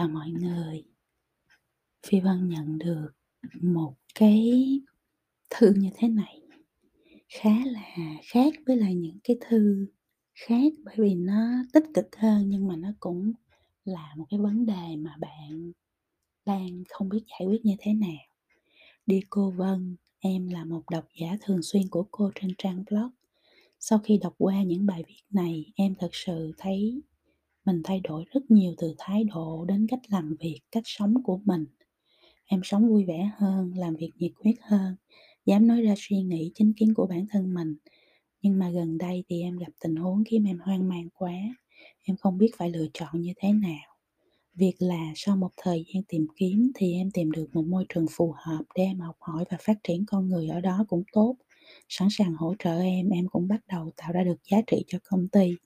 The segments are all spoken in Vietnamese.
chào mọi người. Phi Vân nhận được một cái thư như thế này, khá là khác với lại những cái thư khác bởi vì nó tích cực hơn nhưng mà nó cũng là một cái vấn đề mà bạn đang không biết giải quyết như thế nào. Đi cô Vân, em là một độc giả thường xuyên của cô trên trang blog. Sau khi đọc qua những bài viết này, em thật sự thấy mình thay đổi rất nhiều từ thái độ đến cách làm việc, cách sống của mình. Em sống vui vẻ hơn, làm việc nhiệt huyết hơn, dám nói ra suy nghĩ, chính kiến của bản thân mình. Nhưng mà gần đây thì em gặp tình huống khiến em hoang mang quá, em không biết phải lựa chọn như thế nào. Việc là sau một thời gian tìm kiếm thì em tìm được một môi trường phù hợp để em học hỏi và phát triển con người ở đó cũng tốt. Sẵn sàng hỗ trợ em, em cũng bắt đầu tạo ra được giá trị cho công ty.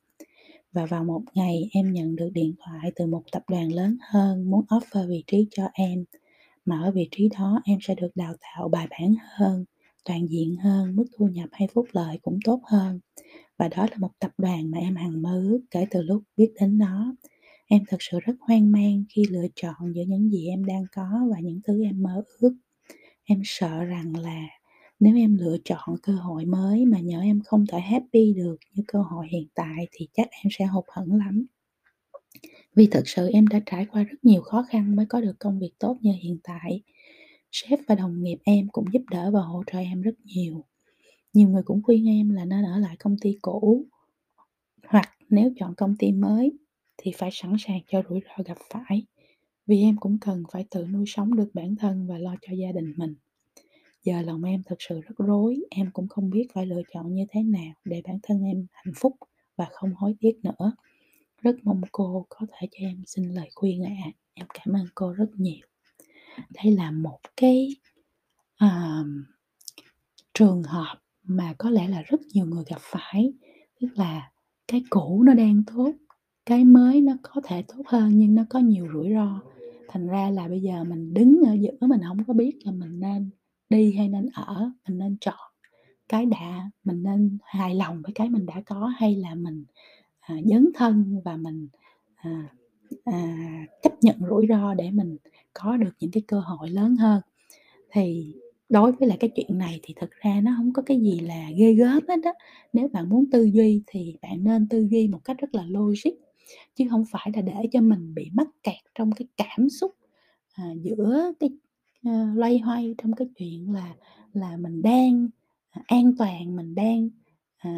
Và vào một ngày em nhận được điện thoại từ một tập đoàn lớn hơn muốn offer vị trí cho em. Mà ở vị trí đó em sẽ được đào tạo bài bản hơn, toàn diện hơn, mức thu nhập hay phúc lợi cũng tốt hơn. Và đó là một tập đoàn mà em hằng mơ ước kể từ lúc biết đến nó. Em thật sự rất hoang mang khi lựa chọn giữa những gì em đang có và những thứ em mơ ước. Em sợ rằng là nếu em lựa chọn cơ hội mới mà nhớ em không thể happy được như cơ hội hiện tại thì chắc em sẽ hụt hẫng lắm. Vì thực sự em đã trải qua rất nhiều khó khăn mới có được công việc tốt như hiện tại. Sếp và đồng nghiệp em cũng giúp đỡ và hỗ trợ em rất nhiều. Nhiều người cũng khuyên em là nên ở lại công ty cũ, hoặc nếu chọn công ty mới thì phải sẵn sàng cho rủi ro gặp phải. Vì em cũng cần phải tự nuôi sống được bản thân và lo cho gia đình mình. Giờ lòng em thật sự rất rối, em cũng không biết phải lựa chọn như thế nào để bản thân em hạnh phúc và không hối tiếc nữa. Rất mong cô có thể cho em xin lời khuyên ạ. À. Em cảm ơn cô rất nhiều. Đây là một cái uh, trường hợp mà có lẽ là rất nhiều người gặp phải, tức là cái cũ nó đang tốt, cái mới nó có thể tốt hơn nhưng nó có nhiều rủi ro. Thành ra là bây giờ mình đứng ở giữa mình không có biết là mình nên đi hay nên ở, mình nên chọn cái đã, mình nên hài lòng với cái mình đã có hay là mình à, dấn thân và mình à, à, chấp nhận rủi ro để mình có được những cái cơ hội lớn hơn. Thì đối với lại cái chuyện này thì thực ra nó không có cái gì là ghê gớm hết á. Nếu bạn muốn tư duy thì bạn nên tư duy một cách rất là logic chứ không phải là để cho mình bị mắc kẹt trong cái cảm xúc à, giữa cái à, loay hoay trong cái chuyện là là mình đang à, an toàn mình đang à,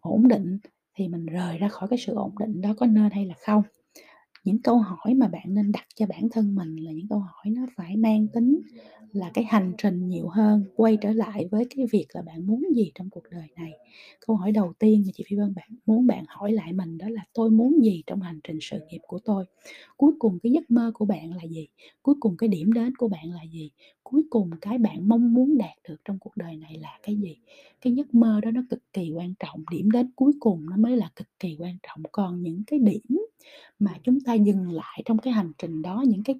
ổn định thì mình rời ra khỏi cái sự ổn định đó có nên hay là không? Những câu hỏi mà bạn nên đặt cho bản thân mình là những câu hỏi nó phải mang tính là cái hành trình nhiều hơn, quay trở lại với cái việc là bạn muốn gì trong cuộc đời này. Câu hỏi đầu tiên mà chị phi vân bạn, muốn bạn hỏi lại mình đó là tôi muốn gì trong hành trình sự nghiệp của tôi? Cuối cùng cái giấc mơ của bạn là gì? Cuối cùng cái điểm đến của bạn là gì? Cuối cùng cái bạn mong muốn đạt được trong cuộc đời này là cái gì? Cái giấc mơ đó nó cực kỳ quan trọng, điểm đến cuối cùng nó mới là cực kỳ quan trọng. Còn những cái điểm mà chúng ta dừng lại trong cái hành trình đó những cái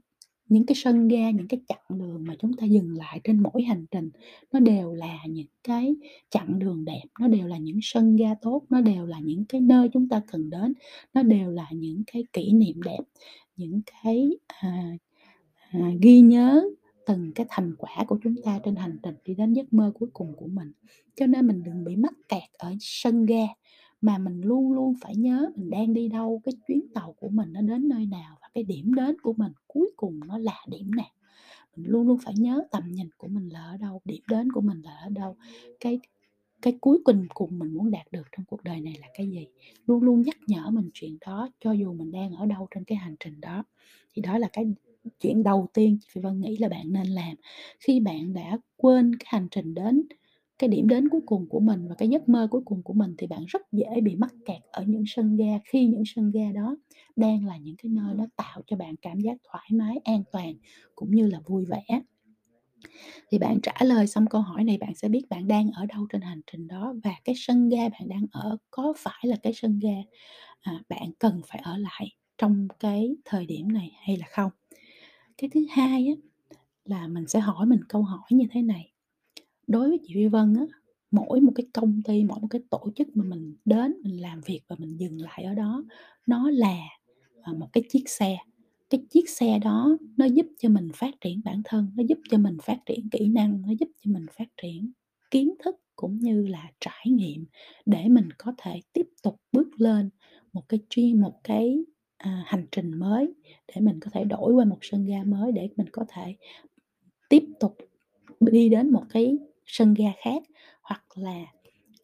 những cái sân ga những cái chặng đường mà chúng ta dừng lại trên mỗi hành trình nó đều là những cái chặng đường đẹp nó đều là những sân ga tốt nó đều là những cái nơi chúng ta cần đến nó đều là những cái kỷ niệm đẹp những cái à, à, ghi nhớ từng cái thành quả của chúng ta trên hành trình đi đến giấc mơ cuối cùng của mình. Cho nên mình đừng bị mắc kẹt ở sân ga mà mình luôn luôn phải nhớ mình đang đi đâu, cái chuyến tàu của mình nó đến nơi nào và cái điểm đến của mình cuối cùng nó là điểm nào. Mình luôn luôn phải nhớ tầm nhìn của mình là ở đâu, điểm đến của mình là ở đâu, cái cái cuối cùng cùng mình muốn đạt được trong cuộc đời này là cái gì. Luôn luôn nhắc nhở mình chuyện đó, cho dù mình đang ở đâu trên cái hành trình đó. Thì đó là cái chuyện đầu tiên chị Vân nghĩ là bạn nên làm. Khi bạn đã quên cái hành trình đến cái điểm đến cuối cùng của mình và cái giấc mơ cuối cùng của mình thì bạn rất dễ bị mắc kẹt ở những sân ga khi những sân ga đó đang là những cái nơi nó tạo cho bạn cảm giác thoải mái an toàn cũng như là vui vẻ. Thì bạn trả lời xong câu hỏi này bạn sẽ biết bạn đang ở đâu trên hành trình đó và cái sân ga bạn đang ở có phải là cái sân ga à, bạn cần phải ở lại trong cái thời điểm này hay là không? Cái thứ hai á, là mình sẽ hỏi mình câu hỏi như thế này đối với chị Vi Vân á, mỗi một cái công ty, mỗi một cái tổ chức mà mình đến mình làm việc và mình dừng lại ở đó, nó là, à, một cái chiếc xe. cái chiếc xe đó nó giúp cho mình phát triển bản thân, nó giúp cho mình phát triển kỹ năng, nó giúp cho mình phát triển kiến thức cũng như là trải nghiệm để mình có thể tiếp tục bước lên một cái chuyên một cái, à, hành trình mới, để mình có thể đổi qua một sân ga mới để mình có thể tiếp tục đi đến một cái sân ga khác, hoặc là,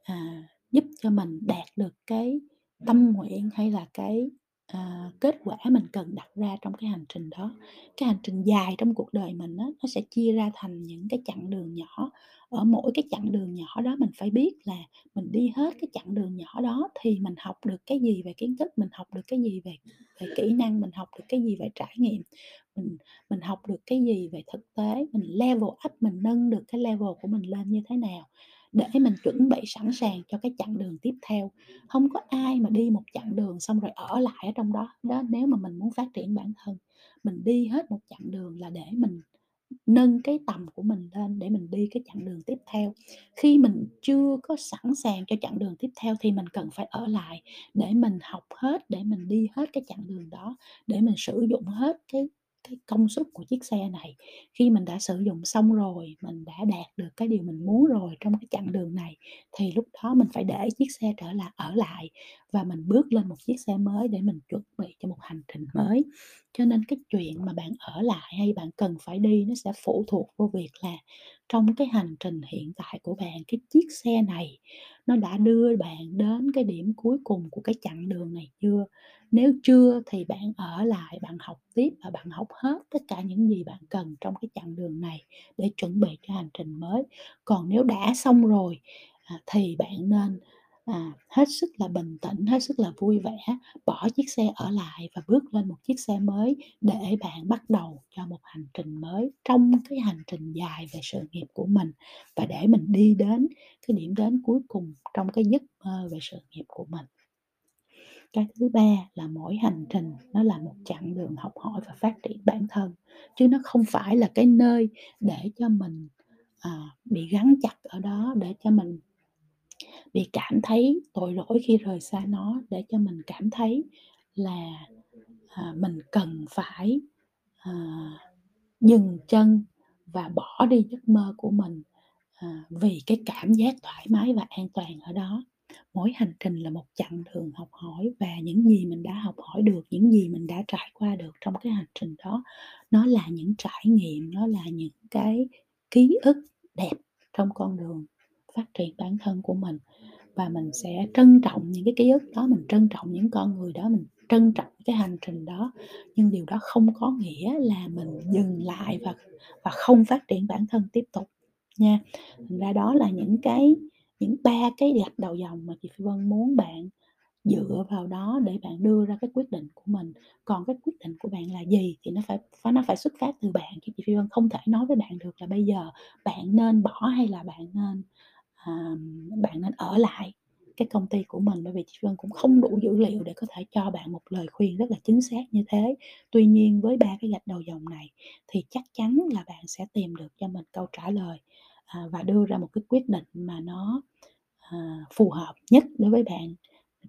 à, giúp cho mình đạt được cái tâm nguyện hay là cái, à, kết quả mình cần đặt ra trong cái hành trình đó. Cái hành trình dài trong cuộc đời mình đó, nó sẽ chia ra thành những cái chặng đường nhỏ, ở mỗi cái chặng đường nhỏ đó mình phải biết là mình đi hết cái chặng đường nhỏ đó thì mình học được cái gì về kiến thức, mình học được cái gì về về kỹ năng, mình học được cái gì về trải nghiệm, mình mình học được cái gì về thực tế, mình level up, mình nâng được cái level của mình lên như thế nào để mình chuẩn bị sẵn sàng cho cái chặng đường tiếp theo. Hông có ai mà đi một chặng đường xong rồi ở lại ở trong đó, đó nếu mà mình muốn phát triển bản thân. Mình đi hết một chặng đường là để mình nâng cái tầm của mình lên để mình đi cái chặng đường tiếp theo. Khi mình chưa có sẵn sàng cho chặng đường tiếp theo thì mình cần phải ở lại để mình học hết, để mình đi hết cái chặng đường đó, để mình sử dụng hết cái cái công suất của chiếc xe này. Khi mình đã sử dụng xong rồi, mình đã đạt được cái điều mình muốn rồi trong cái chặng đường này, thì lúc đó mình phải để chiếc xe trở lại ở lại và mình bước lên một chiếc xe mới để mình chuẩn bị cho một hành trình mới. Cho nên cái chuyện mà bạn ở lại hay bạn cần phải đi nó sẽ phụ thuộc vô việc là trong cái hành trình hiện tại của bạn, cái chiếc xe này nó đã đưa bạn đến cái điểm cuối cùng của cái chặng đường này chưa? Nếu chưa thì bạn ở lại, bạn học tiếp và bạn học hết tất cả những gì bạn cần trong cái chặng đường này để chuẩn bị cho hành trình mới. Còn nếu đã xong rồi, à, thì bạn nên, à, hết sức là bình tĩnh, hết sức là vui vẻ, bỏ chiếc xe ở lại và bước lên một chiếc xe mới để bạn bắt đầu cho một hành trình mới trong cái hành trình dài về sự nghiệp của mình và để mình đi đến cái điểm đến cuối cùng trong cái giấc mơ về sự nghiệp của mình. Cái thứ ba là mỗi hành trình nó là một chặng đường học hỏi và phát triển bản thân, chứ nó không phải là cái nơi để cho mình, à, bị gắn chặt ở đó, để cho mình bị cảm thấy tội lỗi khi rời xa nó, để cho mình cảm thấy là, à, mình cần phải, à, dừng chân và bỏ đi giấc mơ của mình, à, vì cái cảm giác thoải mái và an toàn ở đó. Mỗi hành trình là một chặng đường học hỏi và những gì mình đã học hỏi được, những gì mình đã trải qua được trong cái hành trình đó, nó là những trải nghiệm, nó là những cái ký ức đẹp trong con đường phát triển bản thân của mình. Và mình sẽ trân trọng những cái ký ức đó, mình trân trọng những con người đó, mình trân trọng cái hành trình đó, nhưng điều đó không có nghĩa là mình dừng lại và và không phát triển bản thân tiếp tục nha. Thành ra đó là những cái những ba cái gạch đầu dòng mà chị Phi Vân muốn bạn dựa vào đó để bạn đưa ra cái quyết định của mình. Còn cái quyết định của bạn là gì thì nó phải phải nó phải xuất phát từ bạn chứ chị Phi Vân không thể nói với bạn được là bây giờ bạn nên bỏ hay là bạn nên ở lại cái công ty của mình, bởi vì chị Vân cũng không đủ dữ liệu để có thể cho bạn một lời khuyên rất là chính xác như thế. Tuy nhiên với ba cái gạch đầu dòng này thì chắc chắn là bạn sẽ tìm được cho mình câu trả lời, à, và đưa ra một cái quyết định mà nó, à, phù hợp nhất đối với bạn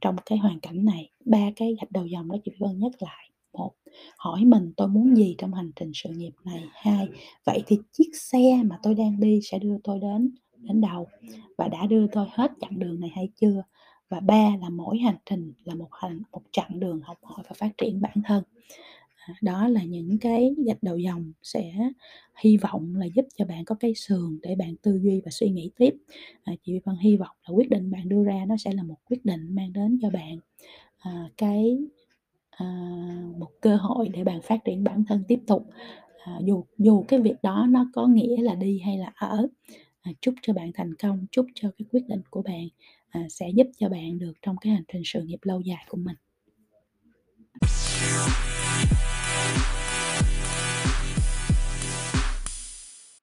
trong cái hoàn cảnh này. Ba cái gạch đầu dòng đó chị Vân nhắc lại: một, hỏi mình tôi muốn gì trong hành trình sự nghiệp này? hai, vậy thì chiếc xe mà tôi đang đi sẽ đưa tôi đến đến đâu và đã đưa tôi hết chặng đường này hay chưa? Và ba là mỗi hành trình là một hành một chặng đường học hỏi và phát triển bản thân. À, đó là những cái gạch đầu dòng sẽ hy vọng là giúp cho bạn có cái sườn để bạn tư duy và suy nghĩ tiếp. À, chị Vân hy vọng là quyết định bạn đưa ra nó sẽ là một quyết định mang đến cho bạn, à, cái, à, một cơ hội để bạn phát triển bản thân tiếp tục, à, dù dù cái việc đó nó có nghĩa là đi hay là ở. À, chúc cho bạn thành công, chúc cho cái quyết định của bạn, à, sẽ giúp cho bạn được trong cái hành trình sự nghiệp lâu dài của mình.